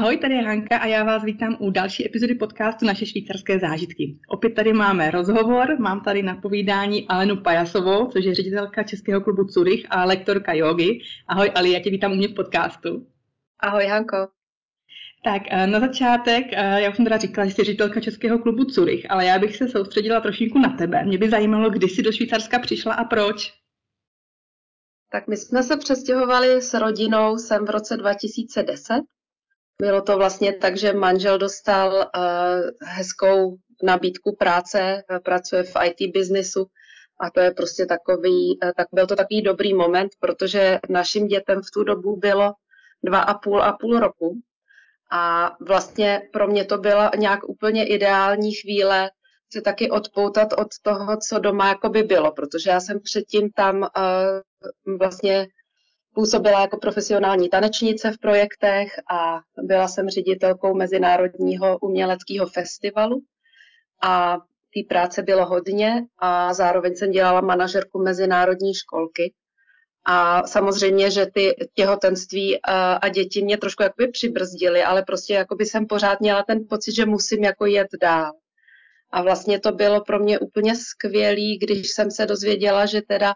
Ahoj, tady je Hanka a já vás vítám u další epizody podcastu Naše švýcarské zážitky. Opět tady máme rozhovor, mám tady na povídání Alenu Pajasovou, což je ředitelka Českého klubu Curych a lektorka jogy. Ahoj Ali, já tě vítám u mě v podcastu. Ahoj Hanko. Tak eh, na začátek, eh, já už jsem teda říkala, že jsi ředitelka Českého klubu Curych, ale já bych se soustředila trošku na tebe. Mě by zajímalo, kdy jsi do Švýcarska přišla a proč. Tak my jsme se přestěhovali s rodinou sem v roce 2010 bylo to vlastně tak, že manžel dostal uh, hezkou nabídku práce, uh, pracuje v IT biznesu a to je prostě takový, uh, tak byl to takový dobrý moment, protože našim dětem v tu dobu bylo dva a půl a půl roku a vlastně pro mě to byla nějak úplně ideální chvíle se taky odpoutat od toho, co doma jako by bylo, protože já jsem předtím tam uh, vlastně Působila jako profesionální tanečnice v projektech a byla jsem ředitelkou Mezinárodního uměleckého festivalu. A té práce bylo hodně a zároveň jsem dělala manažerku mezinárodní školky. A samozřejmě, že ty těhotenství a děti mě trošku jakoby přibrzdily, ale prostě jakoby jsem pořád měla ten pocit, že musím jako jet dál. A vlastně to bylo pro mě úplně skvělý, když jsem se dozvěděla, že teda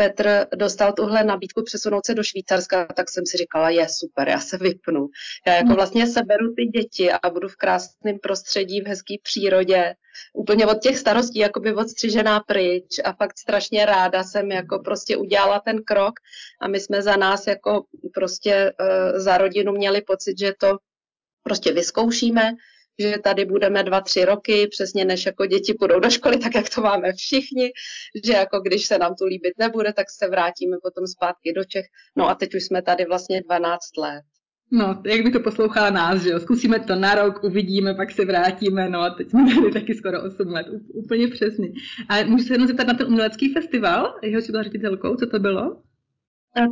Petr dostal tuhle nabídku přesunout se do Švýcarska, tak jsem si říkala, je super, já se vypnu. Já jako vlastně seberu ty děti a budu v krásném prostředí, v hezké přírodě, úplně od těch starostí jakoby odstřižená pryč a fakt strašně ráda jsem jako prostě udělala ten krok a my jsme za nás jako prostě uh, za rodinu měli pocit, že to prostě vyzkoušíme, že tady budeme dva, tři roky, přesně než jako děti půjdou do školy, tak jak to máme všichni, že jako když se nám tu líbit nebude, tak se vrátíme potom zpátky do Čech. No a teď už jsme tady vlastně 12 let. No, jak by to poslouchala nás, že jo? Zkusíme to na rok, uvidíme, pak se vrátíme, no a teď jsme tady taky skoro 8 let, úplně přesně. A můžu se jenom zeptat na ten umělecký festival, jeho si byla ředitelkou, co to bylo?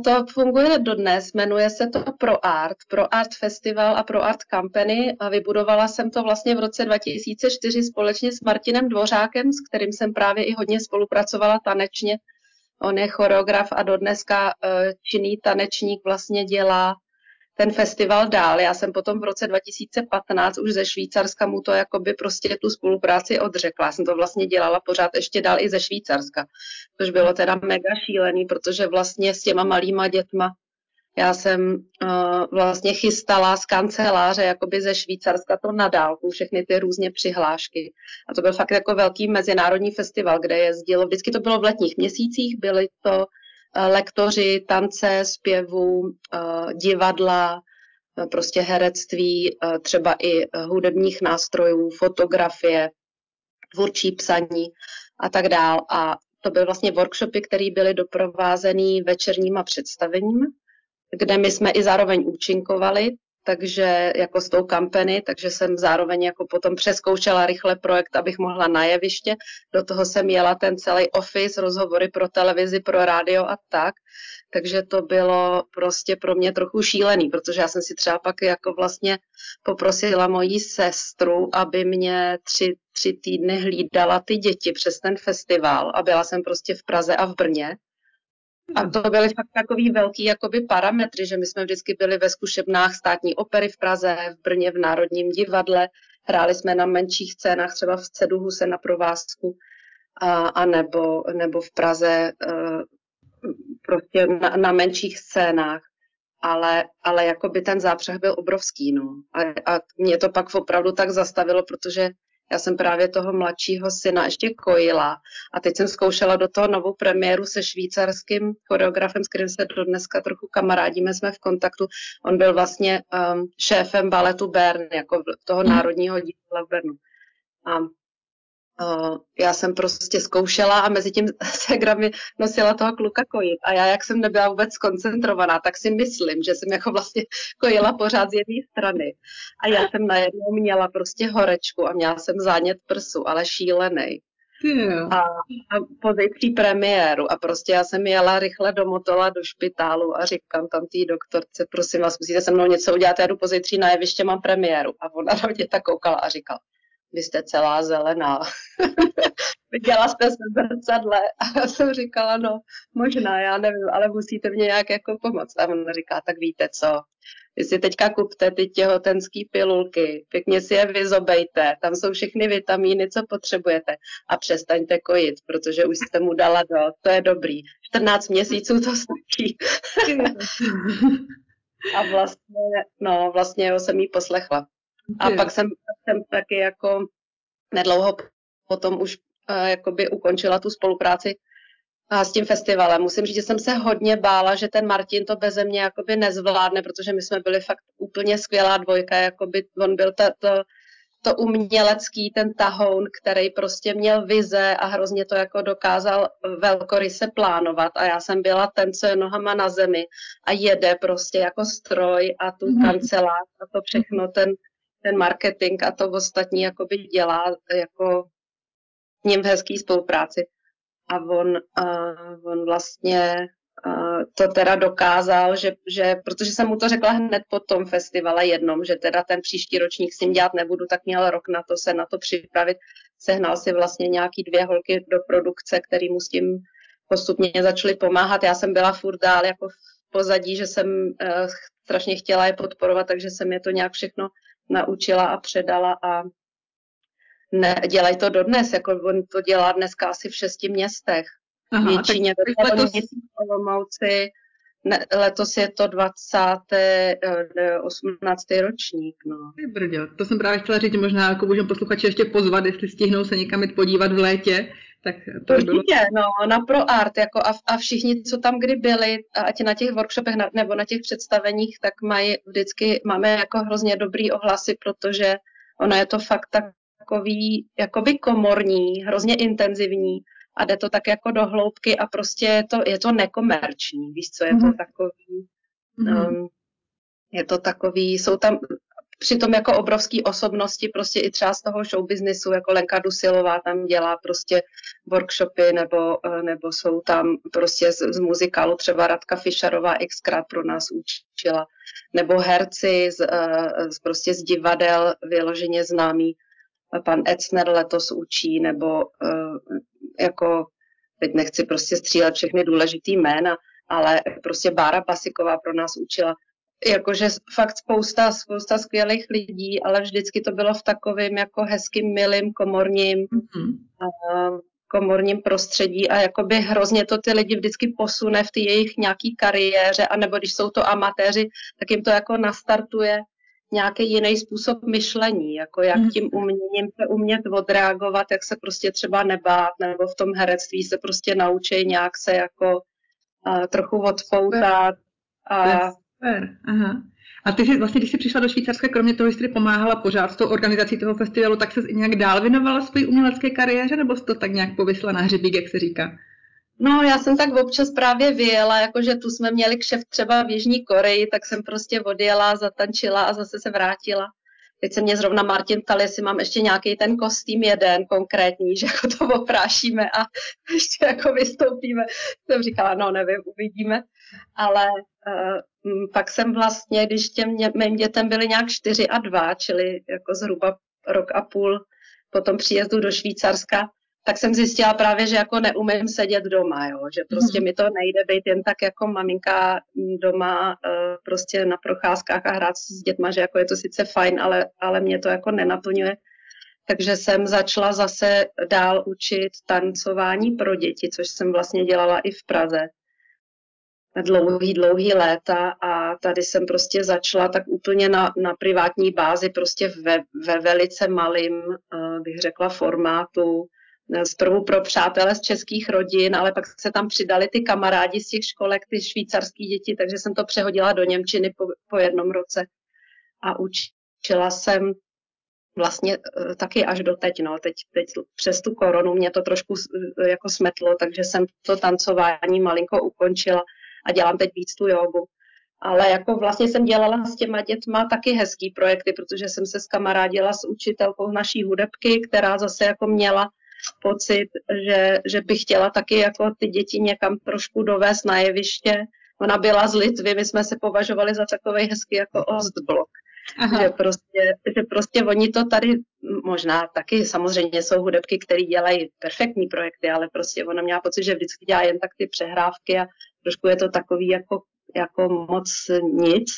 To funguje dodnes, jmenuje se to Pro Art, Pro Art Festival a Pro Art Company a vybudovala jsem to vlastně v roce 2004 společně s Martinem Dvořákem, s kterým jsem právě i hodně spolupracovala tanečně. On je choreograf a dodneska eh, činný tanečník vlastně dělá ten festival dál. Já jsem potom v roce 2015 už ze Švýcarska mu to jakoby prostě tu spolupráci odřekla. Já jsem to vlastně dělala pořád ještě dál i ze Švýcarska, což bylo teda mega šílený, protože vlastně s těma malýma dětma já jsem uh, vlastně chystala z kanceláře jakoby ze Švýcarska to na dálku, všechny ty různě přihlášky. A to byl fakt jako velký mezinárodní festival, kde jezdilo, vždycky to bylo v letních měsících, byly to lektoři tance, zpěvu, eh, divadla, eh, prostě herectví, třeba i hudebních nástrojů, fotografie, tvůrčí psaní a tak dál. A to byly vlastně workshopy, které byly doprovázeny večerníma představením, kde my jsme i zároveň účinkovali, takže jako s tou kampany, takže jsem zároveň jako potom přeskoušela rychle projekt, abych mohla na jeviště. Do toho jsem jela ten celý office, rozhovory pro televizi, pro rádio a tak. Takže to bylo prostě pro mě trochu šílený, protože já jsem si třeba pak jako vlastně poprosila moji sestru, aby mě tři, tři týdny hlídala ty děti přes ten festival a byla jsem prostě v Praze a v Brně a to byly fakt takový velký jakoby parametry, že my jsme vždycky byli ve zkušebnách státní opery v Praze, v Brně v Národním divadle, hráli jsme na menších scénách, třeba v Ceduhu se na provázku, a, a nebo, nebo v Praze uh, prostě na, na menších scénách. Ale, ale jakoby ten zápřeh byl obrovský, no. A, a mě to pak opravdu tak zastavilo, protože já jsem právě toho mladšího syna ještě kojila a teď jsem zkoušela do toho novou premiéru se švýcarským choreografem, s kterým se do dneska trochu kamarádíme, jsme v kontaktu. On byl vlastně um, šéfem baletu Bern, jako toho mhm. národního díla v Bernu. A já jsem prostě zkoušela a mezi tím Segra mi nosila toho kluka kojit a já, jak jsem nebyla vůbec koncentrovaná, tak si myslím, že jsem jako vlastně kojila pořád z jedné strany. A já jsem najednou měla prostě horečku a měla jsem zánět prsu, ale šílený. Yeah. A, a po premiéru a prostě já jsem jela rychle do Motola do špitálu a říkám tam té doktorce, prosím vás, musíte se mnou něco udělat, já jdu pozítří na jeviště, mám premiéru. A ona na mě tak koukala a říkala, vy jste celá zelená. Viděla jste se v zrcadle a já jsem říkala, no možná, já nevím, ale musíte mě nějak jako pomoct. A on říká, tak víte co, Vy si teďka kupte ty těhotenské pilulky, pěkně si je vyzobejte, tam jsou všechny vitamíny, co potřebujete a přestaňte kojit, protože už jste mu dala do, to je dobrý. 14 měsíců to stačí. a vlastně, no, vlastně jo, jsem jí poslechla. A pak jsem, jsem taky jako nedlouho potom už uh, jakoby ukončila tu spolupráci a s tím festivalem. Musím říct, že jsem se hodně bála, že ten Martin to beze mě jakoby nezvládne, protože my jsme byli fakt úplně skvělá dvojka, jakoby on byl ta, to, to umělecký, ten tahoun, který prostě měl vize a hrozně to jako dokázal velkoryse plánovat a já jsem byla ten, co je nohama na zemi a jede prostě jako stroj a tu mm. kancelář a to všechno, ten, ten marketing a to ostatní jakoby dělá jako ním v hezký spolupráci a on, uh, on vlastně uh, to teda dokázal, že, že, protože jsem mu to řekla hned po tom festivale jednom, že teda ten příští ročník s ním dělat nebudu, tak měl rok na to se na to připravit. Sehnal si vlastně nějaký dvě holky do produkce, který mu s tím postupně začaly pomáhat. Já jsem byla furt dál jako v pozadí, že jsem uh, strašně chtěla je podporovat, takže jsem je to nějak všechno naučila a předala a ne, dělají to dodnes, jako on to dělá dneska asi v šesti městech. Aha, Většině tak letos... Olomouci, ne, letos je to 20. 18. Eh, ročník. No. Brďo, to jsem právě chtěla říct, možná jako můžeme posluchači ještě pozvat, jestli stihnou se někam jít podívat v létě. Tak to Určitě, bylo... no, na ProArt, jako a, a všichni, co tam kdy byli, ať na těch workshopech na, nebo na těch představeních, tak mají vždycky, máme jako hrozně dobrý ohlasy, protože ono je to fakt tak takový jakoby komorní, hrozně intenzivní a jde to tak jako do hloubky a prostě je to, je to nekomerční, víš co, je to mhm. takový, um, je to takový, jsou tam přitom jako obrovský osobnosti, prostě i třeba z toho show businessu, jako Lenka Dusilová tam dělá prostě workshopy, nebo, eh, nebo jsou tam prostě z, z muzikálu, třeba Radka Fischerová xkrát pro nás učila, nebo herci z, eh, z, prostě z divadel vyloženě známí, pan Etzner letos učí, nebo jako, teď nechci prostě střílet všechny důležitý jména, ale prostě Bára Pasiková pro nás učila. Jakože fakt spousta, spousta skvělých lidí, ale vždycky to bylo v takovém jako hezkým, milým, komorním, mm-hmm. uh, komorním prostředí a jakoby hrozně to ty lidi vždycky posune v té jejich nějaký kariéře, anebo když jsou to amatéři, tak jim to jako nastartuje nějaký jiný způsob myšlení, jako jak mhm. tím uměním se umět odreagovat, jak se prostě třeba nebát, nebo v tom herectví se prostě naučí nějak se jako uh, trochu odpoutat. A... Super. Aha. A ty jsi vlastně, když jsi přišla do Švýcarska, kromě toho, že jsi pomáhala pořád s tou organizací toho festivalu, tak se nějak dál věnovala své umělecké kariéře, nebo jsi to tak nějak povisla na hřebík, jak se říká? No, já jsem tak občas právě vyjela, jakože tu jsme měli kšeft třeba v Jižní Koreji, tak jsem prostě odjela, zatančila a zase se vrátila. Teď se mě zrovna Martin ptal, jestli mám ještě nějaký ten kostým jeden konkrétní, že jako to oprášíme a ještě jako vystoupíme. Jsem říkala, no nevím, uvidíme. Ale uh, pak jsem vlastně, když těm mým dětem byly nějak čtyři a dva, čili jako zhruba rok a půl po tom příjezdu do Švýcarska, tak jsem zjistila právě, že jako neumím sedět doma, jo? že prostě mm. mi to nejde být jen tak jako maminka doma uh, prostě na procházkách a hrát s dětma, že jako je to sice fajn, ale, ale mě to jako nenaplňuje. Takže jsem začala zase dál učit tancování pro děti, což jsem vlastně dělala i v Praze dlouhý, dlouhý léta a tady jsem prostě začala tak úplně na, na privátní bázi, prostě ve, ve velice malým, uh, bych řekla, formátu, zprvu pro přátelé z českých rodin, ale pak se tam přidali ty kamarádi z těch školek, ty švýcarský děti, takže jsem to přehodila do Němčiny po, po jednom roce. A učila jsem vlastně eh, taky až do teď, no, teď, teď přes tu koronu mě to trošku eh, jako smetlo, takže jsem to tancování malinko ukončila a dělám teď víc tu jogu. Ale jako vlastně jsem dělala s těma dětma taky hezký projekty, protože jsem se skamarádila s učitelkou naší hudebky, která zase jako měla pocit, že, že bych chtěla taky jako ty děti někam trošku dovést na jeviště. Ona byla z Litvy, my jsme se považovali za takový hezký jako ostblok. Že prostě, že prostě oni to tady možná taky samozřejmě jsou hudebky, které dělají perfektní projekty, ale prostě ona měla pocit, že vždycky dělá jen tak ty přehrávky a trošku je to takový jako, jako moc nic.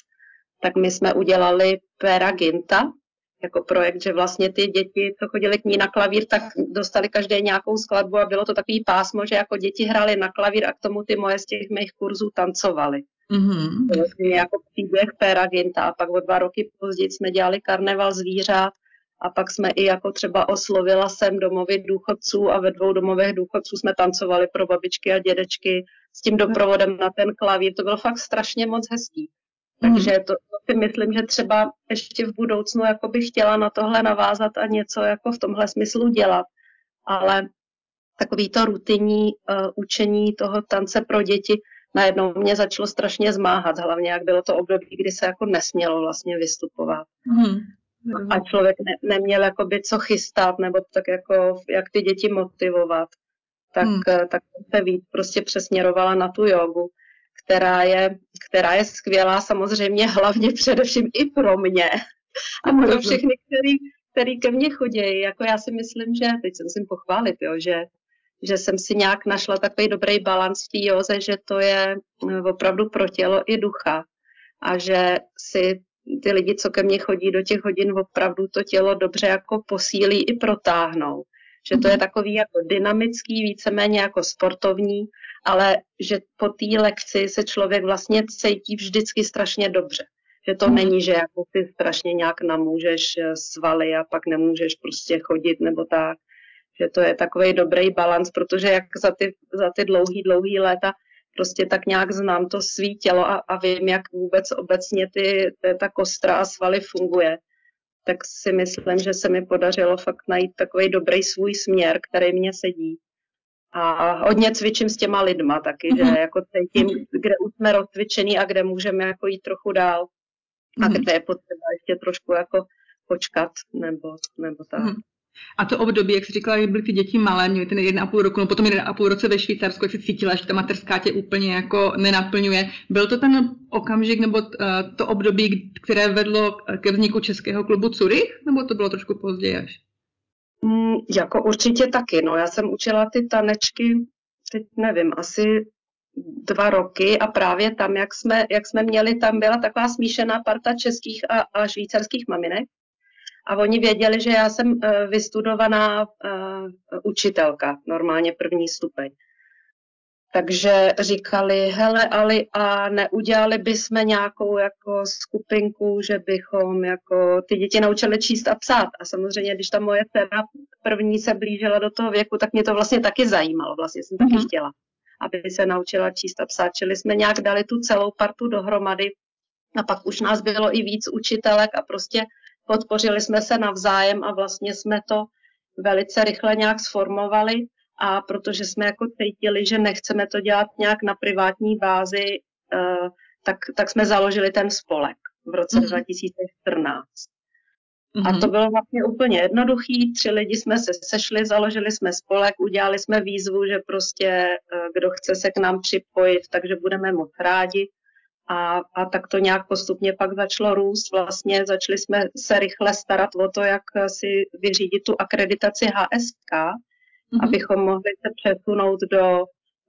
tak my jsme udělali Pera Ginta, jako projekt, že vlastně ty děti, co chodili k ní na klavír, tak dostali každé nějakou skladbu a bylo to takový pásmo, že jako děti hrály na klavír a k tomu ty moje z těch mých kurzů tancovali. Mm-hmm. To jako příběh Péra Ginta a pak o dva roky později jsme dělali karneval zvířat a pak jsme i jako třeba oslovila sem domovy důchodců a ve dvou domovech důchodců jsme tancovali pro babičky a dědečky s tím doprovodem na ten klavír. To bylo fakt strašně moc hezký. Takže to, to si myslím, že třeba ještě v budoucnu jako bych chtěla na tohle navázat a něco jako v tomhle smyslu dělat. Ale takový to rutinní uh, učení toho tance pro děti najednou mě začalo strašně zmáhat, hlavně jak bylo to období, kdy se jako nesmělo vlastně vystupovat. Mm. A člověk ne, neměl jakoby co chystat, nebo tak jako jak ty děti motivovat. Tak, mm. tak se víc prostě přesměrovala na tu jogu která je, která je skvělá samozřejmě hlavně především i pro mě a pro všechny, který, který ke mně chodí. Jako já si myslím, že, teď se musím pochválit, jo, že, že jsem si nějak našla takový dobrý balans v té joze, že to je eh, opravdu pro tělo i ducha a že si ty lidi, co ke mně chodí do těch hodin, opravdu to tělo dobře jako posílí i protáhnou. Že to je mhm. takový jako dynamický, víceméně jako sportovní ale že po té lekci se člověk vlastně cítí vždycky strašně dobře. Že to mm. není, že jako ty strašně nějak namůžeš eh, svaly a pak nemůžeš prostě chodit nebo tak. Že to je takový dobrý balans, protože jak za ty, za ty dlouhý, dlouhý léta prostě tak nějak znám to svý tělo a, a vím, jak vůbec obecně ty, ta kostra a svaly funguje, tak si myslím, že se mi podařilo fakt najít takový dobrý svůj směr, který mě sedí a hodně cvičím s těma lidma taky, mm-hmm. že mhm. jako cítím, kde už jsme rozcvičení a kde můžeme jako jít trochu dál a mm-hmm. kde je potřeba ještě trošku jako počkat nebo, nebo tak. Mm-hmm. A to období, jak jsi říkala, že byly ty děti malé, měly ten jeden a půl roku, no potom jeden a půl roce ve Švýcarsku, jak jsi cítila, že ta materská tě úplně jako nenaplňuje. Byl to ten okamžik nebo uh, to období, které vedlo ke vzniku Českého klubu Curych, nebo to bylo trošku později až? Mm, jako určitě taky, no. Já jsem učila ty tanečky, teď nevím, asi dva roky a právě tam, jak jsme, jak jsme měli, tam byla taková smíšená parta českých a, a švýcarských maminek. A oni věděli, že já jsem uh, vystudovaná uh, učitelka, normálně první stupeň. Takže říkali, hele Ali, a neudělali bychom nějakou jako skupinku, že bychom jako ty děti naučili číst a psát. A samozřejmě, když ta moje dcera první se blížila do toho věku, tak mě to vlastně taky zajímalo. Vlastně jsem taky mm-hmm. chtěla, aby se naučila číst a psát. Čili jsme nějak dali tu celou partu dohromady a pak už nás bylo i víc učitelek a prostě podpořili jsme se navzájem a vlastně jsme to velice rychle nějak sformovali a protože jsme jako cítili, že nechceme to dělat nějak na privátní bázi, uh, tak, tak jsme založili ten spolek v roce mm-hmm. 2014. Mm-hmm. A to bylo vlastně úplně jednoduchý. Tři lidi jsme se sešli, založili jsme spolek, udělali jsme výzvu, že prostě uh, kdo chce se k nám připojit, takže budeme moc rádi. A, a tak to nějak postupně pak začalo růst. Vlastně začali jsme se rychle starat o to, jak si vyřídit tu akreditaci HSK, mm-hmm. abychom mohli se přesunout do,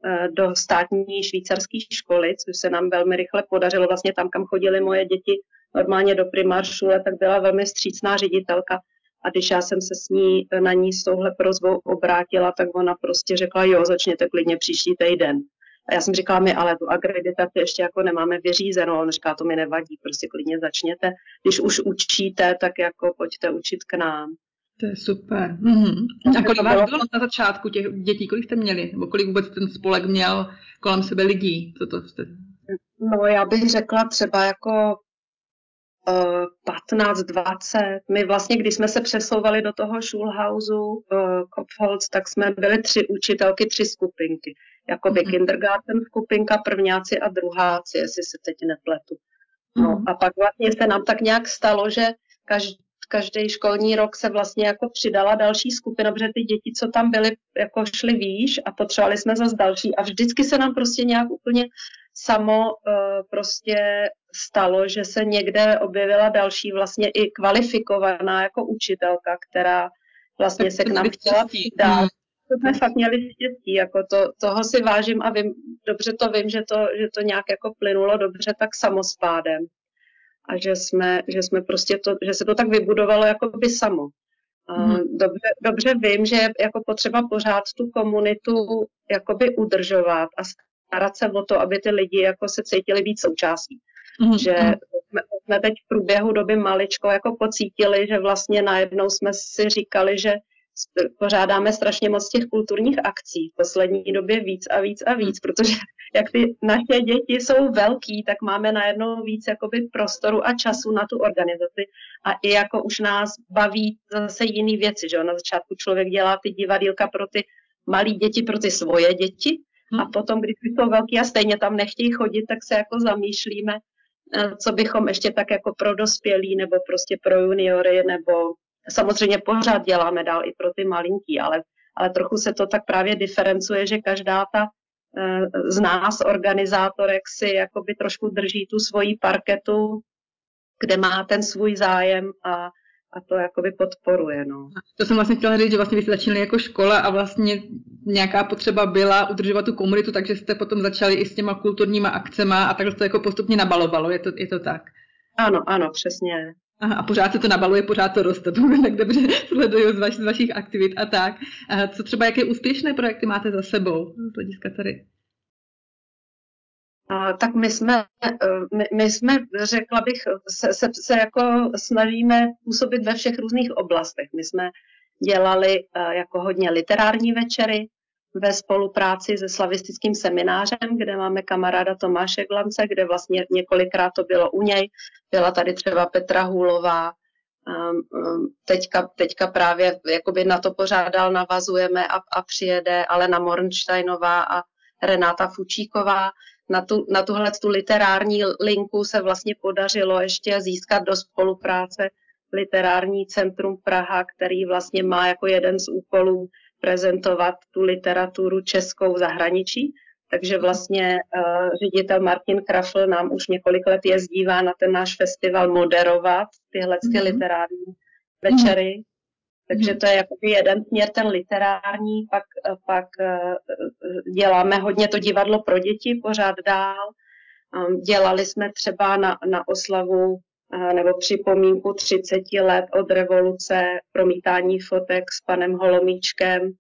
eh, do státní švýcarské školy, což se nám velmi rychle podařilo. Vlastně tam, kam chodili moje děti normálně do primáršule, tak byla velmi střícná ředitelka. A když já jsem se s ní na ní s touhle prozbou obrátila, tak ona prostě řekla, jo, začněte klidně příští týden. A já jsem říkala, my ale tu akreditaci ještě jako nemáme vyřízenou. On říká, to mi nevadí, prostě klidně začněte. Když už učíte, tak jako pojďte učit k nám. To je super. Mm-hmm. A kolik vás bylo na začátku těch dětí, kolik jste měli? Nebo kolik vůbec ten spolek měl kolem sebe lidí? Co to jste? No já bych řekla třeba jako uh, 15-20. My vlastně, když jsme se přesouvali do toho Schulhausu uh, Kopfholz, tak jsme byli tři učitelky, tři skupinky. Jakoby mm-hmm. kindergarten skupinka, prvňáci a druháci, jestli se teď nepletu. No mm-hmm. a pak vlastně se nám tak nějak stalo, že každý každý školní rok se vlastně jako přidala další skupina, protože ty děti, co tam byly, jako šly výš a potřebovali jsme zase další a vždycky se nám prostě nějak úplně samo uh, prostě stalo, že se někde objevila další vlastně i kvalifikovaná jako učitelka, která vlastně se k nám chtěla přidat. To jsme fakt měli štěstí, jako to, toho si vážím a vím, dobře to vím, že to, že to nějak jako plynulo dobře tak samospádem. a že jsme, že jsme prostě to, že se to tak vybudovalo jako by samo. Mm. Dobře, dobře vím, že je jako potřeba pořád tu komunitu jakoby udržovat a starat se o to, aby ty lidi jako se cítili být součástí. Mm. Že jsme, jsme teď v průběhu doby maličko jako pocítili, že vlastně najednou jsme si říkali, že pořádáme strašně moc těch kulturních akcí v poslední době víc a víc a víc, protože jak ty naše děti jsou velký, tak máme najednou víc jakoby prostoru a času na tu organizaci a i jako už nás baví zase jiný věci, že jo? na začátku člověk dělá ty divadílka pro ty malé děti, pro ty svoje děti a hmm. potom, když jsou velký a stejně tam nechtějí chodit, tak se jako zamýšlíme, eh, co bychom ještě tak jako pro dospělí nebo prostě pro juniory nebo samozřejmě pořád děláme dál i pro ty malinký, ale, ale trochu se to tak právě diferencuje, že každá ta eh, z nás, organizátorek, si jakoby trošku drží tu svoji parketu, kde má ten svůj zájem a, a to jakoby podporuje. No. To jsem vlastně chtěla říct, že vlastně vy jste začínali jako škola a vlastně nějaká potřeba byla udržovat tu komunitu, takže jste potom začali i s těma kulturníma akcema a takhle to jako postupně nabalovalo, je to, je to tak? Ano, ano, přesně. Aha, a pořád se to nabaluje, pořád to roste, pokud tak dobře sleduju z, vaš, z vašich aktivit a tak. A co třeba, jaké úspěšné projekty máte za sebou z hlediska tady? Tak my jsme, e, my, my jsme, řekla bych, se, se, se jako snažíme působit ve všech různých oblastech. My jsme dělali e, jako hodně literární večery, ve spolupráci se slavistickým seminářem, kde máme kamaráda Tomáše Glance, kde vlastně několikrát to bylo u něj. Byla tady třeba Petra Hůlová, um, um, teďka, teďka právě jakoby na to pořádal, navazujeme a, a přijede Alena Mornsteinová a Renáta Fučíková. Na, tu, na tuhle tu literární linku se vlastně podařilo ještě získat do spolupráce Literární centrum Praha, který vlastně má jako jeden z úkolů prezentovat tu literaturu českou v zahraničí. Takže vlastně uh, ředitel Martin Krafl nám už několik let jezdívá na ten náš festival moderovat tyhle mm-hmm. literární večery. Mm-hmm. Takže to je jako jeden směr, ten literární, pak, eh, pak uh, děláme hodně to divadlo pro děti pořád dál. Um, dělali jsme třeba na, na oslavu nebo připomínku 30 let od revoluce, promítání fotek s panem Holomíčkem,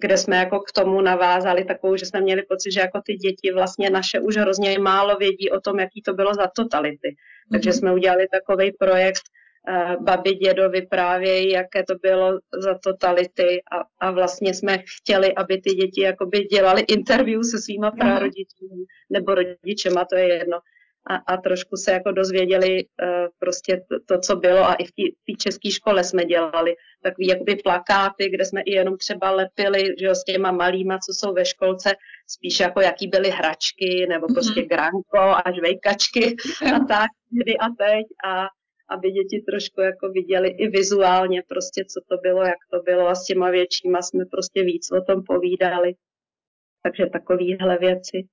kde jsme jako k tomu navázali takovou, že jsme měli pocit, že jako ty děti vlastně naše už hrozně málo vědí o tom, jaký to bylo za totality. Mm-hmm. Takže jsme udělali takový projekt uh, Babi dědo vyprávějí, jaké to bylo za totality a, a vlastně jsme chtěli, aby ty děti jakoby dělali interview se svýma prarodiči nebo rodičema, to je jedno a, a trošku se jako dozvěděli uh, prostě to, to, co bylo a i v té české škole jsme dělali takový jakoby plakáty, kde jsme i jenom třeba lepili, že jo, s těma malýma, co jsou ve školce, spíš jako jaký byly hračky, nebo mhm. prostě mm-hmm. granko a žvejkačky a tak, kdy a teď a aby děti trošku jako viděli i vizuálně prostě, co to bylo, jak to bylo a s těma většíma jsme prostě víc o tom povídali. Takže takovéhle věci.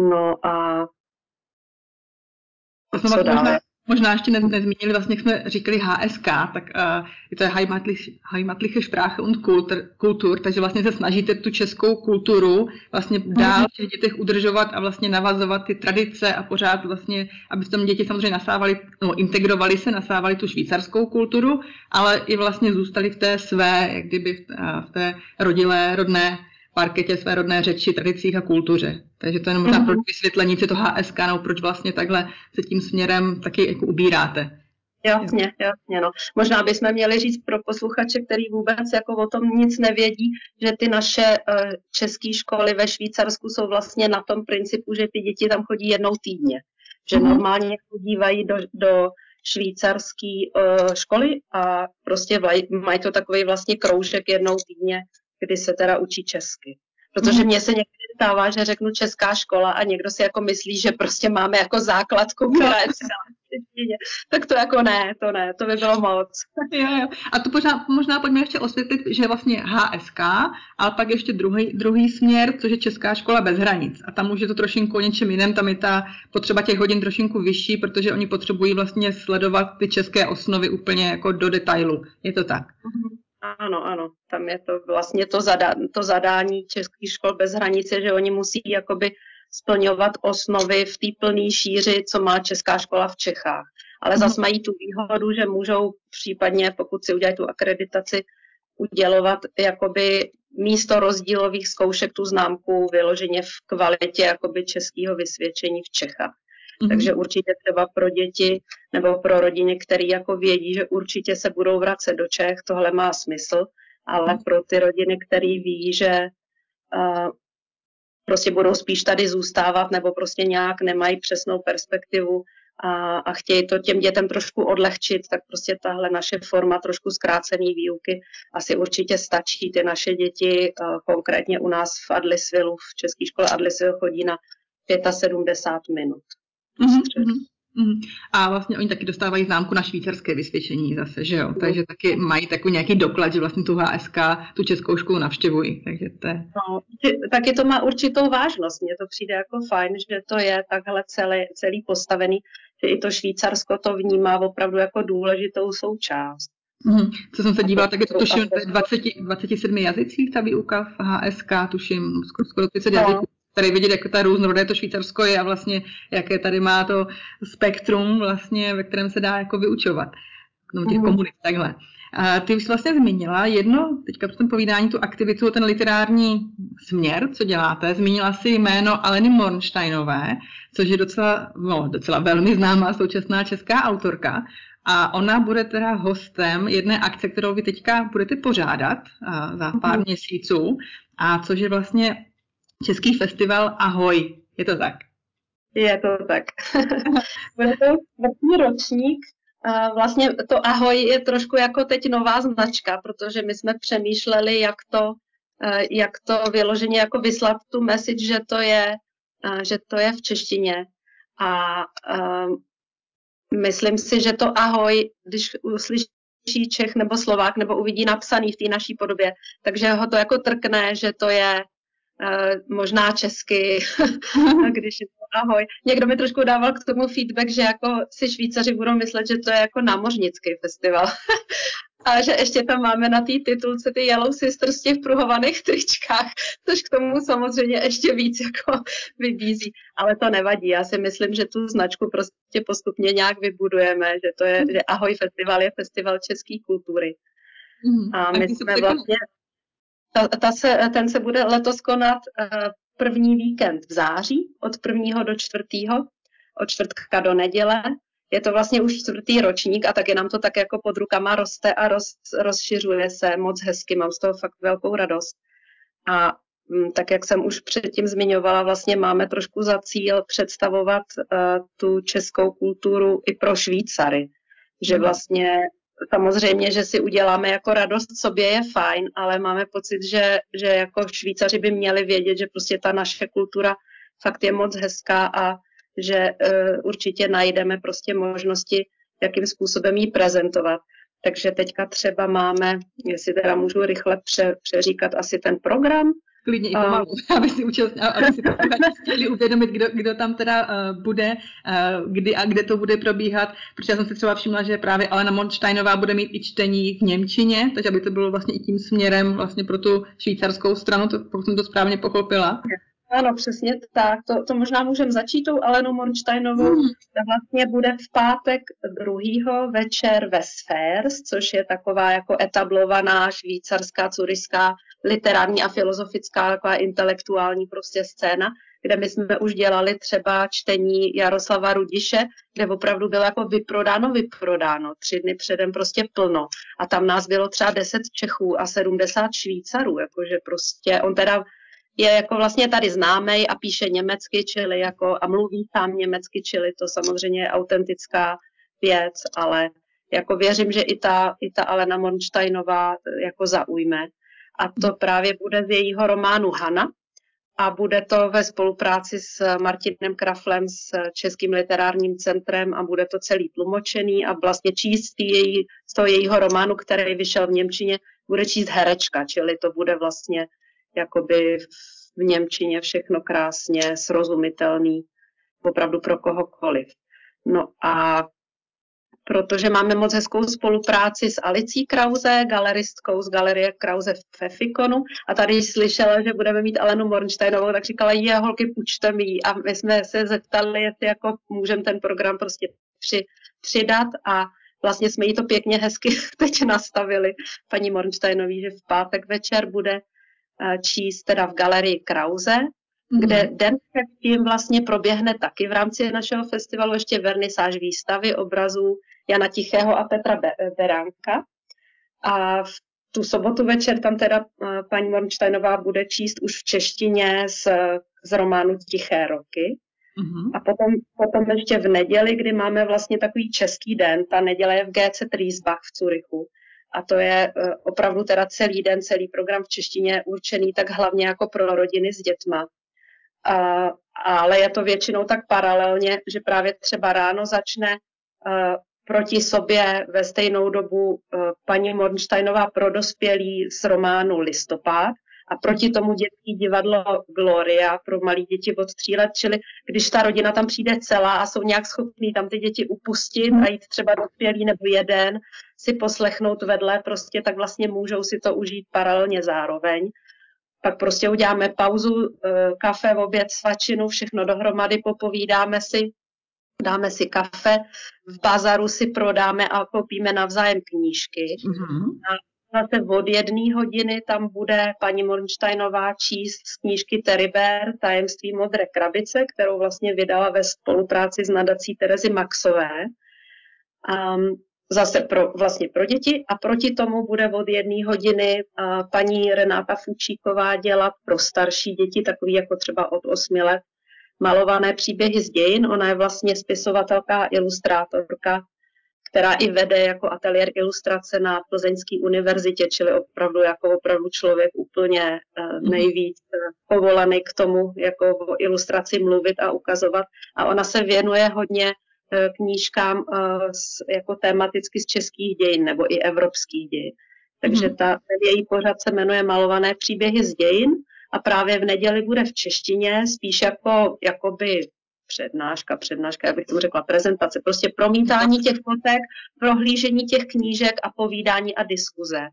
No a jsme vlastně možná, možná ještě nezmínili, vlastně jak jsme říkali HSK, tak uh, je to Heimatliche Sprache und Kultur, Kultur, takže vlastně se snažíte tu českou kulturu vlastně dál v těch dětech udržovat a vlastně navazovat ty tradice a pořád vlastně, aby v tom děti samozřejmě nasávali, no, integrovali se, nasávali tu švýcarskou kulturu, ale i vlastně zůstali v té své, jak kdyby v, v té rodilé, rodné parketě své rodné řeči, tradicích a kultuře. Takže to je možná mm-hmm. pro vysvětlení si to HSK, no proč vlastně takhle se tím směrem taky jako ubíráte. Jasně, jasně, no. Možná bychom měli říct pro posluchače, který vůbec jako o tom nic nevědí, že ty naše uh, české školy ve Švýcarsku jsou vlastně na tom principu, že ty děti tam chodí jednou týdně. Že mm-hmm. normálně chodívají do, do švýcarské uh, školy a prostě mají to takový vlastně kroužek jednou týdně kdy se teda učí česky. Protože mně se někdy stává, že řeknu česká škola a někdo si jako myslí, že prostě máme jako základku, která je tak to jako ne, to ne, to by bylo moc. Jo, jo. A to možná, možná pojďme ještě osvětlit, že je vlastně HSK, ale pak ještě druhý, druhý směr, což je Česká škola bez hranic. A tam už je to trošinku o něčem jiném, tam je ta potřeba těch hodin trošinku vyšší, protože oni potřebují vlastně sledovat ty české osnovy úplně jako do detailu. Je to tak? Uh-huh. Ano, ano, tam je to vlastně to, zadá, to zadání českých škol bez hranice, že oni musí jakoby splňovat osnovy v té plné šíři, co má česká škola v Čechách. Ale mm. zase mají tu výhodu, že můžou případně, pokud si udělají tu akreditaci, udělovat jakoby místo rozdílových zkoušek tu známku vyloženě v kvalitě jakoby českého vysvědčení v Čechách. Mm-hmm. Takže určitě třeba pro děti nebo pro rodiny, které jako vědí, že určitě se budou vracet do Čech, tohle má smysl, ale mm-hmm. pro ty rodiny, které ví, že uh, prostě budou spíš tady zůstávat nebo prostě nějak nemají přesnou perspektivu a, a chtějí to těm dětem trošku odlehčit, tak prostě tahle naše forma trošku zkrácený výuky asi určitě stačí. Ty naše děti, uh, konkrétně u nás v Adlisvilu, v České škole Adlisvil chodí na 75 minut. Mm-hmm. Mm-hmm. A vlastně oni taky dostávají známku na švýcarské vysvědčení zase, že jo? Takže taky mají takový nějaký doklad, že vlastně tu HSK, tu českou školu navštěvují. Takže to je... no, taky to má určitou vážnost. Mně to přijde jako fajn, že to je takhle celý, celý postavený, že i to Švýcarsko to vnímá opravdu jako důležitou součást. Mm, co jsem se dívala, tak je to tuším 20, 27 jazycích ta výuka v HSK, tuším skoro, skoro 30 no. jazyků tady vidět, jak ta různorodé to Švýcarsko je a vlastně jaké tady má to spektrum, vlastně, ve kterém se dá jako vyučovat. No, těch mm. komunit, takhle. A ty už jsi vlastně zmínila jedno, teďka v tom povídání, tu aktivitu, ten literární směr, co děláte. Zmínila si jméno Aleny Mornsteinové, což je docela, no, docela velmi známá současná česká autorka. A ona bude teda hostem jedné akce, kterou vy teďka budete pořádat za pár mm. měsíců, a což je vlastně Český festival Ahoj. Je to tak? Je to tak. Bude to čtvrtý ročník. Vlastně to Ahoj je trošku jako teď nová značka, protože my jsme přemýšleli, jak to, e, jak to vyloženě jako vyslat tu message, že to je, e, že to je v češtině. A um, myslím si, že to ahoj, když uslyší Čech nebo Slovák nebo uvidí napsaný v té naší podobě, takže ho to jako trkne, že to je možná česky, když je to ahoj. Někdo mi trošku dával k tomu feedback, že jako si Švýcaři budou myslet, že to je jako námořnický festival. a že ještě tam máme na té titulce ty Yellow Sisters v těch pruhovaných tričkách, což k tomu samozřejmě ještě víc jako vybízí. Ale to nevadí, já si myslím, že tu značku prostě postupně nějak vybudujeme, že to je, že Ahoj festival je festival české kultury. Mm, a my jsme vlastně... Ta, ta se, ten se bude letos konat uh, první víkend v září, od prvního do čtvrtého, od čtvrtka do neděle. Je to vlastně už čtvrtý ročník a taky nám to tak jako pod rukama roste a roz, rozšiřuje se moc hezky. Mám z toho fakt velkou radost. A mm, tak jak jsem už předtím zmiňovala, vlastně máme trošku za cíl představovat uh, tu českou kulturu i pro Švýcary. Že mhm. vlastně samozřejmě, že si uděláme jako radost sobě je fajn, ale máme pocit, že, že jako Švýcaři by měli vědět, že prostě ta naše kultura fakt je moc hezká a že uh, určitě najdeme prostě možnosti, jakým způsobem ji prezentovat. Takže teďka třeba máme, jestli teda můžu rychle pře, přeříkat asi ten program, klidně i pomalu, um, aby si účastní, aby si chtěli uvědomit, kdo, kdo tam teda uh, bude, uh, kdy a kde to bude probíhat, protože já jsem si třeba všimla, že právě Alena Monsteinová bude mít i čtení v Němčině, takže aby to bylo vlastně i tím směrem vlastně pro tu švýcarskou stranu, to, pokud jsem to správně pochopila. Ano, přesně tak. To, to možná můžeme začít tou Alenou Mornsteinovou. Hmm. Ta vlastně bude v pátek druhýho večer ve Sfairs, což je taková jako etablovaná švýcarská, curiská literární a filozofická taková intelektuální prostě scéna, kde my jsme už dělali třeba čtení Jaroslava Rudiše, kde opravdu bylo jako vyprodáno, vyprodáno, tři dny předem prostě plno. A tam nás bylo třeba 10 Čechů a 70 Švýcarů, jakože prostě on teda je jako vlastně tady známý a píše německy, čili jako a mluví sám německy, čili to samozřejmě je autentická věc, ale jako věřím, že i ta, i ta Alena Monsteinová jako zaujme. A to právě bude z jejího románu Hana a bude to ve spolupráci s Martinem Kraflem s Českým literárním centrem a bude to celý tlumočený a vlastně číst její, z toho jejího románu, který vyšel v Němčině, bude číst herečka, čili to bude vlastně jakoby v Němčině všechno krásně srozumitelný opravdu pro kohokoliv. No a protože máme moc hezkou spolupráci s Alicí Krause, galeristkou z Galerie Krause v Fikonu a tady slyšela, že budeme mít Alenu Mornsteinovou, tak říkala, je holky, učte mi a my jsme se zeptali, jestli jako můžeme ten program prostě při, přidat a vlastně jsme jí to pěkně hezky teď nastavili, paní Mornsteinový, že v pátek večer bude číst teda v galerii Krause, mm-hmm. kde den předtím vlastně proběhne taky v rámci našeho festivalu ještě vernisáž výstavy obrazů Jana Tichého a Petra Beránka. A v tu sobotu večer tam teda eh, paní Mornsteinová bude číst už v češtině z, z románu Tiché roky. Mm-hmm. A potom, potom ještě v neděli, kdy máme vlastně takový český den, ta neděle je v GC Triesbach v Curychu. A to je uh, opravdu teda celý den, celý program v češtině určený tak hlavně jako pro rodiny s dětma. Uh, ale je to většinou tak paralelně, že právě třeba ráno začne uh, proti sobě ve stejnou dobu uh, paní Mornsteinová pro dospělí z románu Listopad a proti tomu dětský divadlo Gloria pro malé děti od tří let, čili když ta rodina tam přijde celá a jsou nějak schopní tam ty děti upustit a jít třeba dospělý nebo jeden, si poslechnout vedle, prostě tak vlastně můžou si to užít paralelně zároveň. Pak prostě uděláme pauzu, eh, kafe, oběd, svačinu, všechno dohromady, popovídáme si, dáme si kafe, v bazaru si prodáme a koupíme navzájem knížky. Mm-hmm. A zase od jedné hodiny tam bude paní Mornsteinová číst z knížky Teriber Tajemství modré krabice, kterou vlastně vydala ve spolupráci s nadací Terezy Maxové. Um, zase pro, vlastně pro děti a proti tomu bude od jedné hodiny paní Renáta Fučíková dělat pro starší děti, takový jako třeba od 8 let, malované příběhy z dějin. Ona je vlastně spisovatelka a ilustrátorka která i vede jako ateliér ilustrace na Plzeňské univerzitě, čili opravdu jako opravdu člověk úplně eh, mhm. nejvíc eh, povolaný k tomu, jako o ilustraci mluvit a ukazovat. A ona se věnuje hodně eh, knížkám jako tematicky z českých dějin nebo i evropských dějin. Takže mhm. ta, její pořad se jmenuje Malované příběhy z dějin a právě v neděli bude v češtině, spíš jako jakoby přednáška, přednáška, jak bych tomu řekla, prezentace, prostě promítání těch fotek, prohlížení těch knížek a povídání a diskuze.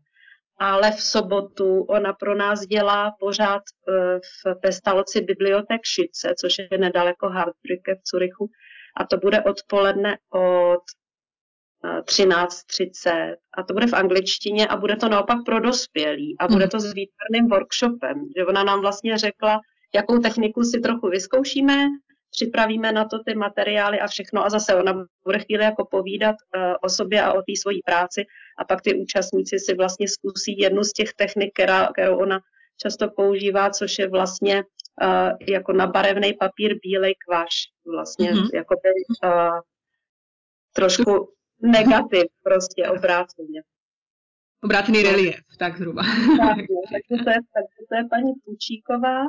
Ale v sobotu ona pro nás dělá pořád eh, v Pestalci bibliotek Šice, což je nedaleko Hartbrücke v Curychu. A to bude odpoledne od 13.30 eh, a to bude v angličtině a bude to naopak pro dospělí a bude hmm. to s výtvarným workshopem, že ona nám vlastně řekla, jakou techniku si trochu vyzkoušíme, připravíme na to ty materiály a všechno a zase ona bude chvíli jako povídat uh, o sobě a o té svojí práci a pak ty účastníci si vlastně zkusí jednu z těch technik, která, kterou ona často používá, což je vlastně uh, jako na barevný papír bílej kvaš, vlastně mm-hmm. jako by, uh, trošku negativ prostě obráceně. Obrácený relief, tak zhruba. Tak, takže to je, takže to je paní Pučíková.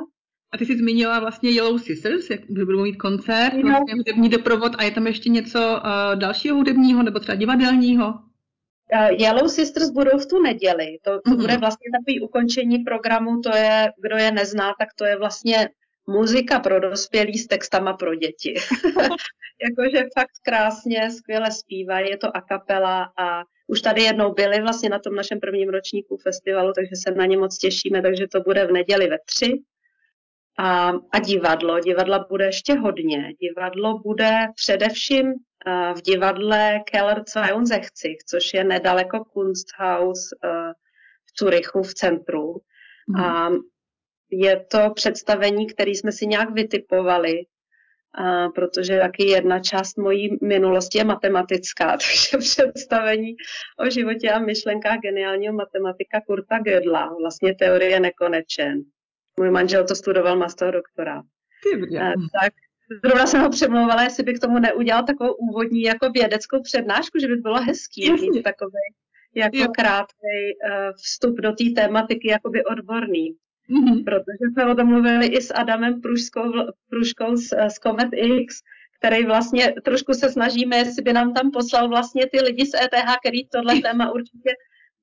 A ty jsi zmínila vlastně Yellow Sisters, jak budou mít koncert, no. vlastně hudební doprovod a je tam ještě něco uh, dalšího hudebního nebo třeba divadelního? Uh, Yellow Sisters budou v tu neděli. To, to mm-hmm. bude vlastně takový ukončení programu, to je, kdo je nezná, tak to je vlastně muzika pro dospělí s textama pro děti. Jakože fakt krásně, skvěle zpívají, je to a kapela a už tady jednou byli vlastně na tom našem prvním ročníku festivalu, takže se na ně moc těšíme, takže to bude v neděli ve tři. A, a divadlo. Divadla bude ještě hodně. Divadlo bude především v divadle Keller 62, což je nedaleko Kunsthaus v Curychu v centru. Mm. A je to představení, které jsme si nějak vytipovali, a protože taky jedna část mojí minulosti je matematická, takže představení o životě a myšlenkách geniálního matematika Kurta Gödla, vlastně teorie nekonečen. Můj manžel to studoval, má z toho doktora. Eh, tak zrovna jsem ho přemlouvala, jestli by k tomu neudělal takovou úvodní jako vědeckou přednášku, že by bylo hezký Jasně. mít takový jako jo. krátký uh, vstup do té tématiky jakoby odborný. Mm-hmm. Protože jsme o tom mluvili i s Adamem Pružkou, Pružkou z, z Comet X, který vlastně trošku se snažíme, jestli by nám tam poslal vlastně ty lidi z ETH, který tohle téma určitě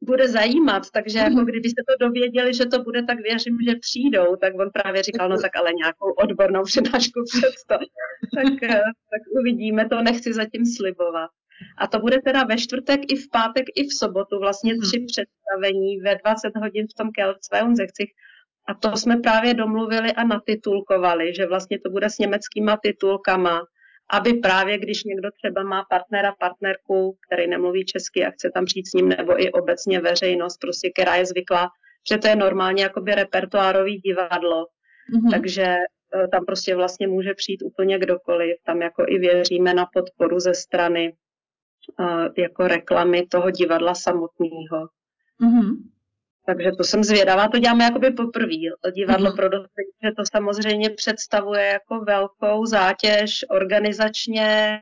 bude zajímat, takže jako mhm. kdybyste to dověděli, že to bude, tak věřím, že přijdou, tak on právě říkal, no tak ale nějakou odbornou přednášku před to. tak, eh, tak uvidíme, to nechci zatím slibovat. A to bude teda ve čtvrtek i v pátek i v sobotu, vlastně mhm. tři hmm. představení ve 20 hodin v tom Kelcveunzechcich. A to jsme právě domluvili a natitulkovali, že vlastně to bude s německýma titulkama, aby právě, když někdo třeba má partnera, partnerku, který nemluví česky a chce tam přijít s ním, nebo i obecně veřejnost, prostě, která je zvyklá, že to je normálně jakoby repertoárový divadlo, mm-hmm. takže e, tam prostě vlastně může přijít úplně kdokoliv. Tam jako i věříme na podporu ze strany uh, jako reklamy toho divadla samotného. Mm-hmm. Takže to jsem zvědavá, to děláme jakoby poprvé. Divadlo mm-hmm. pro že to samozřejmě představuje jako velkou zátěž organizačně,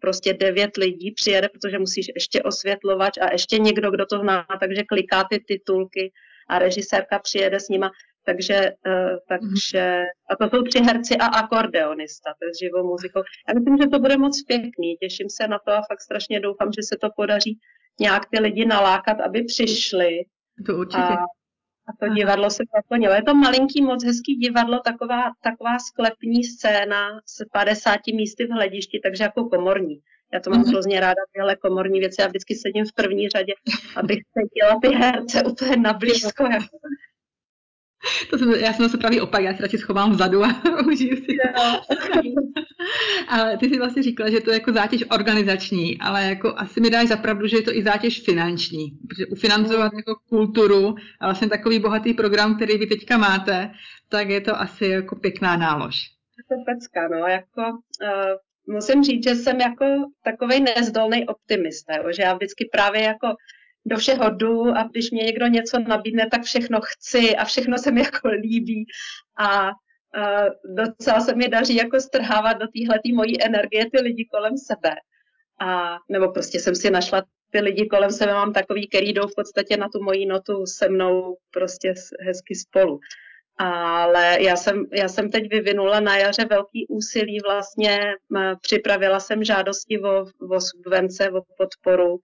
prostě devět lidí přijede, protože musíš ještě osvětlovat a ještě někdo, kdo to zná, takže kliká ty titulky a režisérka přijede s nima. Takže, uh, takže, a to jsou tři herci a akordeonista, to je s živou muzikou. Já myslím, že to bude moc pěkný, těším se na to a fakt strašně doufám, že se to podaří nějak ty lidi nalákat, aby přišli. To určitě. A, a to divadlo se naplnilo. Je to malinký, moc hezký divadlo, taková, taková sklepní scéna s 50 místy v hledišti, takže jako komorní. Já to mám mm-hmm. hrozně ráda, tyhle komorní věci. Já vždycky sedím v první řadě, abych cítila ty herce úplně na blízko. Jako to jsem, já jsem zase pravý opak, já se radši schovám vzadu a užiju si to. ale ty jsi vlastně říkala, že to je jako zátěž organizační, ale jako asi mi dáš zapravdu, že je to i zátěž finanční, protože ufinancovat jako kulturu a vlastně takový bohatý program, který vy teďka máte, tak je to asi jako pěkná nálož. Je to pecka, no, jako uh, musím říct, že jsem jako takový nezdolný optimista, jo, že já vždycky právě jako do všeho jdu a když mě někdo něco nabídne, tak všechno chci a všechno se mi jako líbí a uh, docela se mi daří jako strhávat do téhle mojí energie ty lidi kolem sebe. A, nebo prostě jsem si našla ty lidi kolem sebe, mám takový, který jdou v podstatě na tu moji notu se mnou prostě hezky spolu. Ale já jsem, já jsem teď vyvinula na jaře velký úsilí, vlastně připravila jsem žádosti o, o subvence, o podporu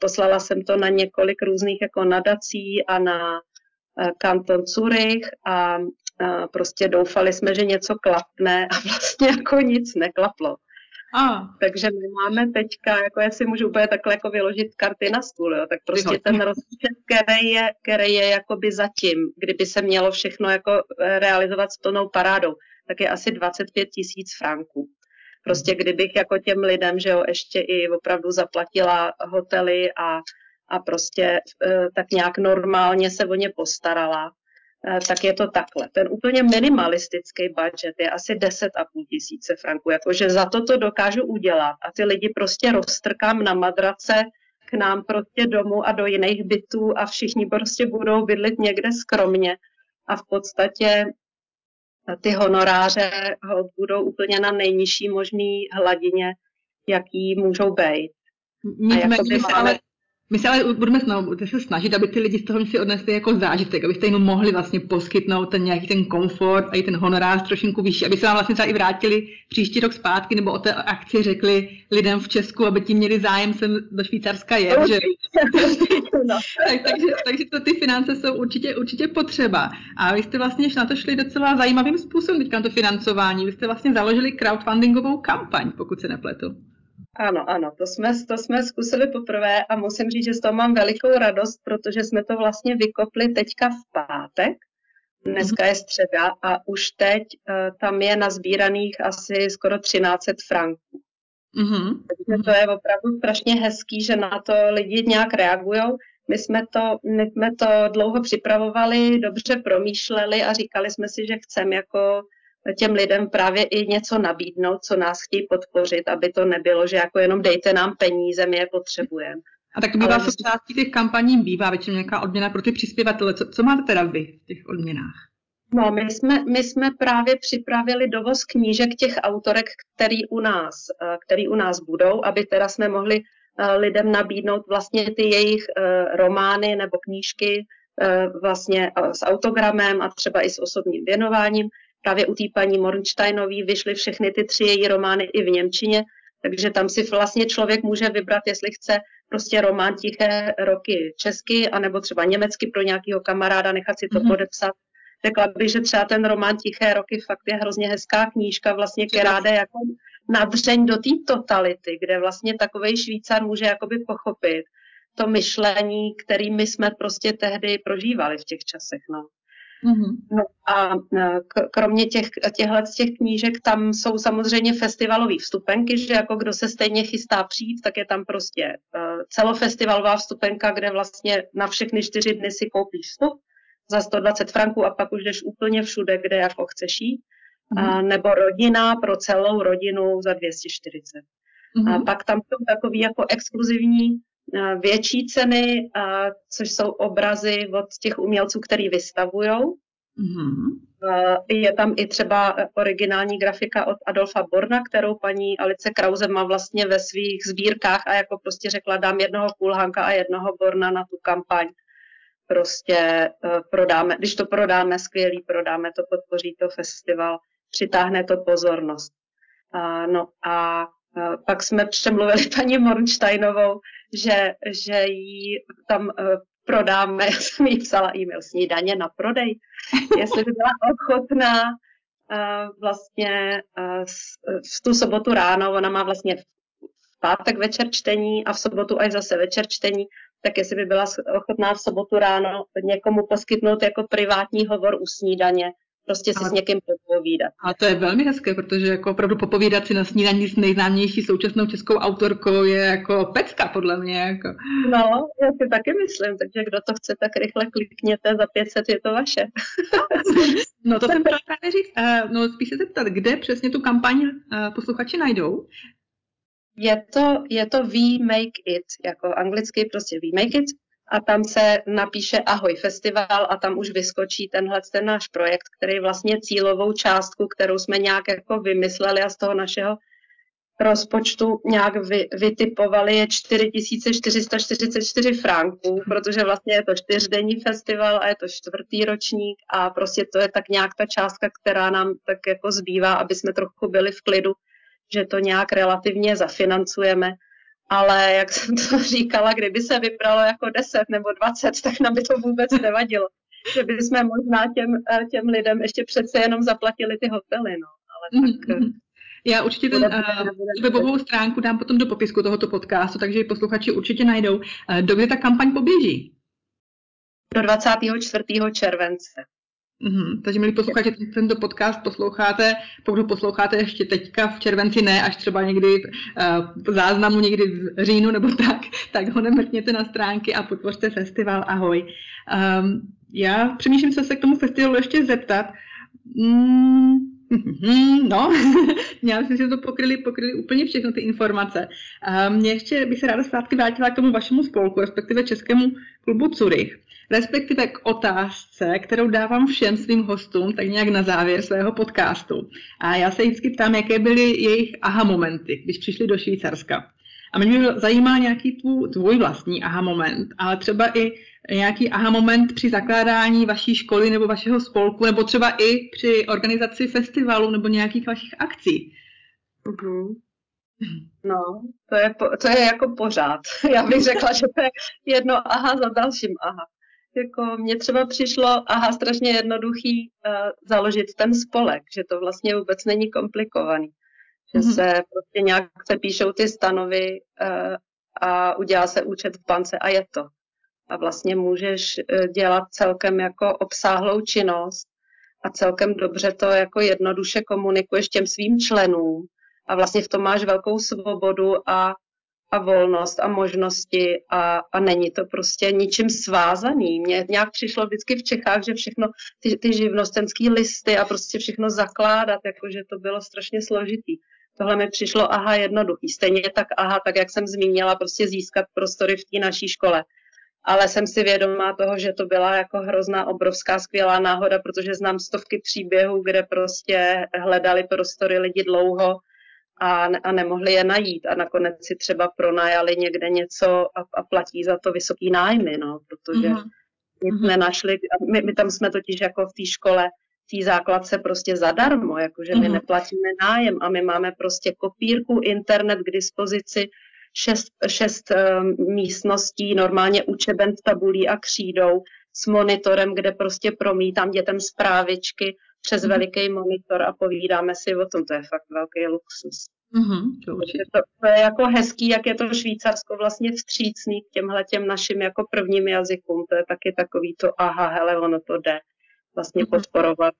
Poslala jsem to na několik různých jako nadací a na e, kanton Zurich a prostě doufali jsme, že něco klapne a vlastně jako nic neklaplo. A. Takže my máme teďka, jako já si můžu úplně takhle jako vyložit karty na stůl, jo, tak prostě ten rozpočet, který je, který je jakoby zatím, kdyby se mělo všechno jako e, realizovat s plnou parádou, tak je asi 25 tisíc franků. Prostě kdybych jako těm lidem, že jo, ještě i opravdu zaplatila hotely a, a prostě e, tak nějak normálně se o ně postarala, e, tak je to takhle. Ten úplně minimalistický budget je asi 10,5 tisíce franků, jakože za to to dokážu udělat a ty lidi prostě roztrkám na madrace k nám prostě domů a do jiných bytů a všichni prostě budou bydlit někde skromně a v podstatě ty honoráře budou úplně na nejnižší možný hladině, jaký můžou být. Nicméně ale my se ale budeme se snažit, aby ty lidi z toho si odnesli jako zážitek, abyste jim mohli vlastně poskytnout ten nějaký ten komfort a i ten honorář trošinku vyšší, aby se vám vlastně třeba i vrátili příští rok zpátky nebo o té akci řekli lidem v Česku, aby ti měli zájem sem do Švýcarska je. Že... Tak, takže, takže to ty finance jsou určitě, určitě potřeba. A vy jste vlastně na to šli docela zajímavým způsobem teďka na to financování. Vy jste vlastně založili crowdfundingovou kampaň, pokud se nepletu. Ano, ano, to jsme, to jsme zkusili poprvé a musím říct, že z toho mám velikou radost, protože jsme to vlastně vykopli teďka v pátek. Dneska je středa a už teď uh, tam je nazbíraných asi skoro 1300 franků. Mm-hmm. Takže to je opravdu strašně hezký, že na to lidi nějak reagují. My jsme to, my jsme to dlouho připravovali, dobře promýšleli a říkali jsme si, že chceme jako těm lidem právě i něco nabídnout, co nás chtějí podpořit, aby to nebylo, že jako jenom dejte nám peníze, my je potřebujeme. A tak to bývá Ale... součástí těch kampaní, bývá většinou nějaká odměna pro ty přispěvatele. Co, co máte teda vy v těch odměnách? No, my jsme, my jsme právě připravili dovoz knížek těch autorek, který u nás, eh, který u nás budou, aby teda jsme mohli eh, lidem nabídnout vlastně ty jejich eh, romány nebo knížky vlastně s autogramem a třeba i s osobním věnováním právě u té paní Mornsteinový vyšly všechny ty tři její romány i v Němčině, takže tam si vlastně člověk může vybrat, jestli chce prostě román Tiché roky česky, anebo třeba německy pro nějakého kamaráda, nechat si to mm-hmm. podepsat. Řekla bych, že třeba ten román Tiché roky fakt je hrozně hezká knížka, vlastně, která jde jako nadřeň do té totality, kde vlastně takový Švýcar může jakoby pochopit to myšlení, který my jsme prostě tehdy prožívali v těch časech. No. Mm-hmm. No a e, kromě těch, těchhle z těch knížek tam jsou samozřejmě festivalové vstupenky, že jako kdo se stejně chystá přijít, tak je tam prostě uh, celofestivalová vstupenka, kde vlastně na všechny čtyři dny si koupíš vstup za 120 franků a pak už jdeš úplně všude, kde jako chceš jít. Mm-hmm. A, nebo rodina pro celou rodinu za 240. Mm-hmm. A pak tam jsou takový jako exkluzivní větší ceny, což jsou obrazy od těch umělců, který vystavují. Mm-hmm. Je tam i třeba originální grafika od Adolfa Borna, kterou paní Alice Krause má vlastně ve svých sbírkách a jako prostě řekla, dám jednoho Kulhanka a jednoho Borna na tu kampaň. Prostě e, prodáme, když to prodáme, skvělý, prodáme to, podpoří to festival, přitáhne to pozornost. No a pak jsme přemluvili paní Mornsteinovou, že, že jí tam uh, prodáme, já jsem jí psala e-mail snídaně na prodej, jestli by byla ochotná uh, vlastně uh, v tu sobotu ráno, ona má vlastně v pátek večer čtení a v sobotu až zase večer čtení, tak jestli by byla ochotná v sobotu ráno někomu poskytnout jako privátní hovor u snídaně, prostě si a, s někým popovídat. A to je velmi hezké, protože jako opravdu popovídat si na snídaní s nejznámější současnou českou autorkou je jako pecka podle mě. Jako. No, já si taky myslím, takže kdo to chce, tak rychle klikněte, za 500 je to vaše. no to jsem právě říct. Uh, no spíš se zeptat, kde přesně tu kampaň uh, posluchači najdou? Je to, je to We Make It, jako anglicky prostě We Make It, a tam se napíše Ahoj festival a tam už vyskočí tenhle ten náš projekt, který vlastně cílovou částku, kterou jsme nějak jako vymysleli a z toho našeho rozpočtu nějak vy, vytipovali je 4444 franků, protože vlastně je to čtyřdenní festival a je to čtvrtý ročník a prostě to je tak nějak ta částka, která nám tak jako zbývá, aby jsme trochu byli v klidu, že to nějak relativně zafinancujeme ale jak jsem to říkala, kdyby se vybralo jako 10 nebo 20, tak nám by to vůbec nevadilo. Že by jsme možná těm, eh, těm lidem ještě přece jenom zaplatili ty hotely, no. Ale tak, mm-hmm. Já určitě ten uh, webovou stránku dám potom do popisku tohoto podcastu, takže ji posluchači určitě najdou. Uh, do kdy ta kampaň poběží? Do 24. července. Mm-hmm. Takže milí posluchači, tento podcast posloucháte, pokud posloucháte ještě teďka v červenci, ne až třeba někdy uh, záznamu někdy v říjnu nebo tak, tak ho nemrkněte na stránky a podpořte festival Ahoj. Um, já přemýšlím, co se k tomu festivalu ještě zeptat. Mm, no, já myslím, že to pokryli, pokryli úplně všechno ty informace. Um, mě ještě bych se ráda zpátky vrátila k tomu vašemu spolku, respektive Českému klubu Curych respektive k otázce, kterou dávám všem svým hostům, tak nějak na závěr svého podcastu. A já se vždycky ptám, jaké byly jejich aha momenty, když přišli do Švýcarska. A mě zajímá nějaký tvůj, tvůj vlastní aha moment, ale třeba i nějaký aha moment při zakládání vaší školy nebo vašeho spolku, nebo třeba i při organizaci festivalu nebo nějakých vašich akcí. Uh-huh. No, to je, to je jako pořád. Já bych řekla, že to je jedno aha za dalším aha jako mně třeba přišlo, aha, strašně jednoduchý uh, založit ten spolek, že to vlastně vůbec není komplikovaný. Že mm-hmm. se prostě nějak se píšou ty stanovy uh, a udělá se účet v bance a je to. A vlastně můžeš uh, dělat celkem jako obsáhlou činnost a celkem dobře to jako jednoduše komunikuješ těm svým členům a vlastně v tom máš velkou svobodu a a volnost a možnosti a, a není to prostě ničím svázaný. Mně nějak přišlo vždycky v Čechách, že všechno, ty, ty živnostenské listy a prostě všechno zakládat, jakože to bylo strašně složitý. Tohle mi přišlo aha jednoduchý. Stejně tak aha, tak jak jsem zmínila, prostě získat prostory v té naší škole. Ale jsem si vědomá toho, že to byla jako hrozná, obrovská, skvělá náhoda, protože znám stovky příběhů, kde prostě hledali prostory lidi dlouho, a, a nemohli je najít a nakonec si třeba pronajali někde něco a, a platí za to vysoký nájmy, no, protože mm-hmm. nic mm-hmm. nenašli. My, my tam jsme totiž jako v té škole, té základce prostě zadarmo, jakože my mm-hmm. neplatíme nájem a my máme prostě kopírku, internet k dispozici, šest, šest um, místností, normálně učeben tabulí a křídou s monitorem, kde prostě promítám dětem zprávičky, přes mm. veliký monitor a povídáme si o tom. To je fakt velký luxus. Mm-hmm, to, to, to je jako hezký, jak je to Švýcarsko vlastně vstřícný k těmhle těm našim jako prvním jazykům. To je taky takový to, aha, hele, ono to jde. Vlastně mm-hmm. podporovat,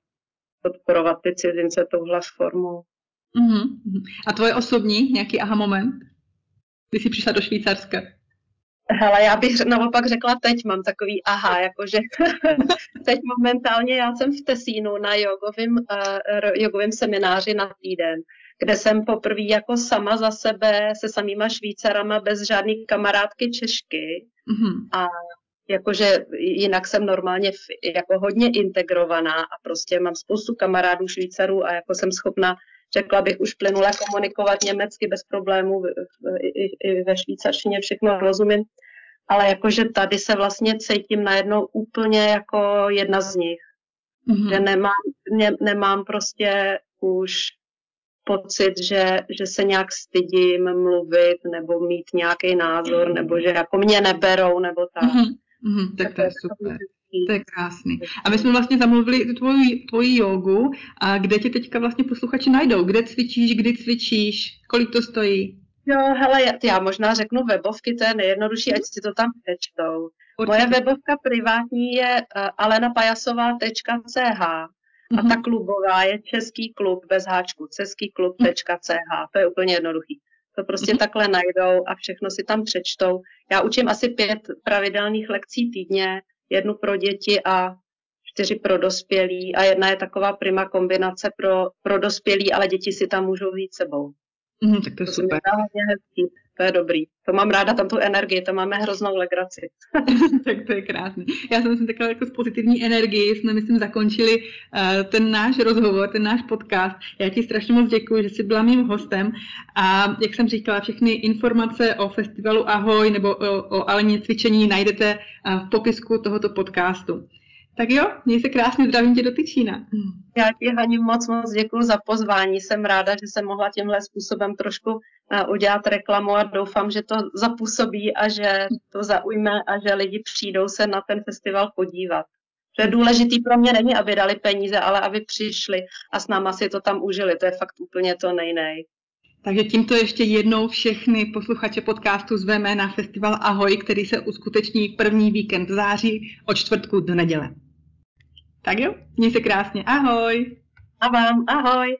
podporovat ty cizince touhle formou. Mm-hmm. A tvoje osobní nějaký aha moment, kdy jsi přišla do Švýcarska? Hele, já bych naopak řekla teď mám takový aha, jakože teď momentálně já jsem v Tesínu na jogovém uh, jogovým semináři na týden, kde jsem poprvé jako sama za sebe se samýma Švýcarama bez žádný kamarádky Češky mm-hmm. a jakože jinak jsem normálně jako hodně integrovaná a prostě mám spoustu kamarádů Švýcarů a jako jsem schopna řekla bych, už plynule komunikovat německy bez problémů, i, i ve švýcarštině všechno rozumím, ale jakože tady se vlastně cítím najednou úplně jako jedna z nich. Mm-hmm. Že nemám, ne, nemám prostě už pocit, že, že se nějak stydím mluvit nebo mít nějaký názor, nebo že jako mě neberou, nebo tak. Mm-hmm. Mm-hmm, tak to je super. To je krásný. A my jsme vlastně zamluvili tvoji, tvoji jogu. A kde tě teďka vlastně posluchači najdou? Kde cvičíš, kdy cvičíš, kolik to stojí? Jo, hele, já možná řeknu webovky, to je nejjednodušší, ať si to tam přečtou. Moje webovka privátní je uh, alenapajasová.ch a mm-hmm. ta klubová je Český klub bez háčku, českýklub.ch. To je úplně jednoduchý. To prostě mm-hmm. takhle najdou a všechno si tam přečtou. Já učím asi pět pravidelných lekcí týdně, jednu pro děti a čtyři pro dospělí a jedna je taková prima kombinace pro, pro dospělí, ale děti si tam můžou vzít sebou. Mm, tak to je to super. hezký. To je dobrý. To mám ráda, tam tu energii, to máme hroznou legraci. tak to je krásné. Já jsem si takhle jako s pozitivní energií jsme, myslím, zakončili uh, ten náš rozhovor, ten náš podcast. Já ti strašně moc děkuji, že jsi byla mým hostem a jak jsem říkala, všechny informace o festivalu Ahoj nebo o, o Aleně cvičení najdete uh, v popisku tohoto podcastu. Tak jo, měj se krásně, zdravím tě do Tyčína. Já ti, Hani, moc moc děkuji za pozvání. Jsem ráda, že jsem mohla tímhle způsobem trošku uh, udělat reklamu a doufám, že to zapůsobí a že to zaujme a že lidi přijdou se na ten festival podívat. To je důležitý pro mě není, aby dali peníze, ale aby přišli a s náma si to tam užili. To je fakt úplně to nejnej. Takže tímto ještě jednou všechny posluchače podcastu zveme na festival Ahoj, který se uskuteční první víkend v září od čtvrtku do neděle. Tak jo, měj se krásně, ahoj. A vám, ahoj.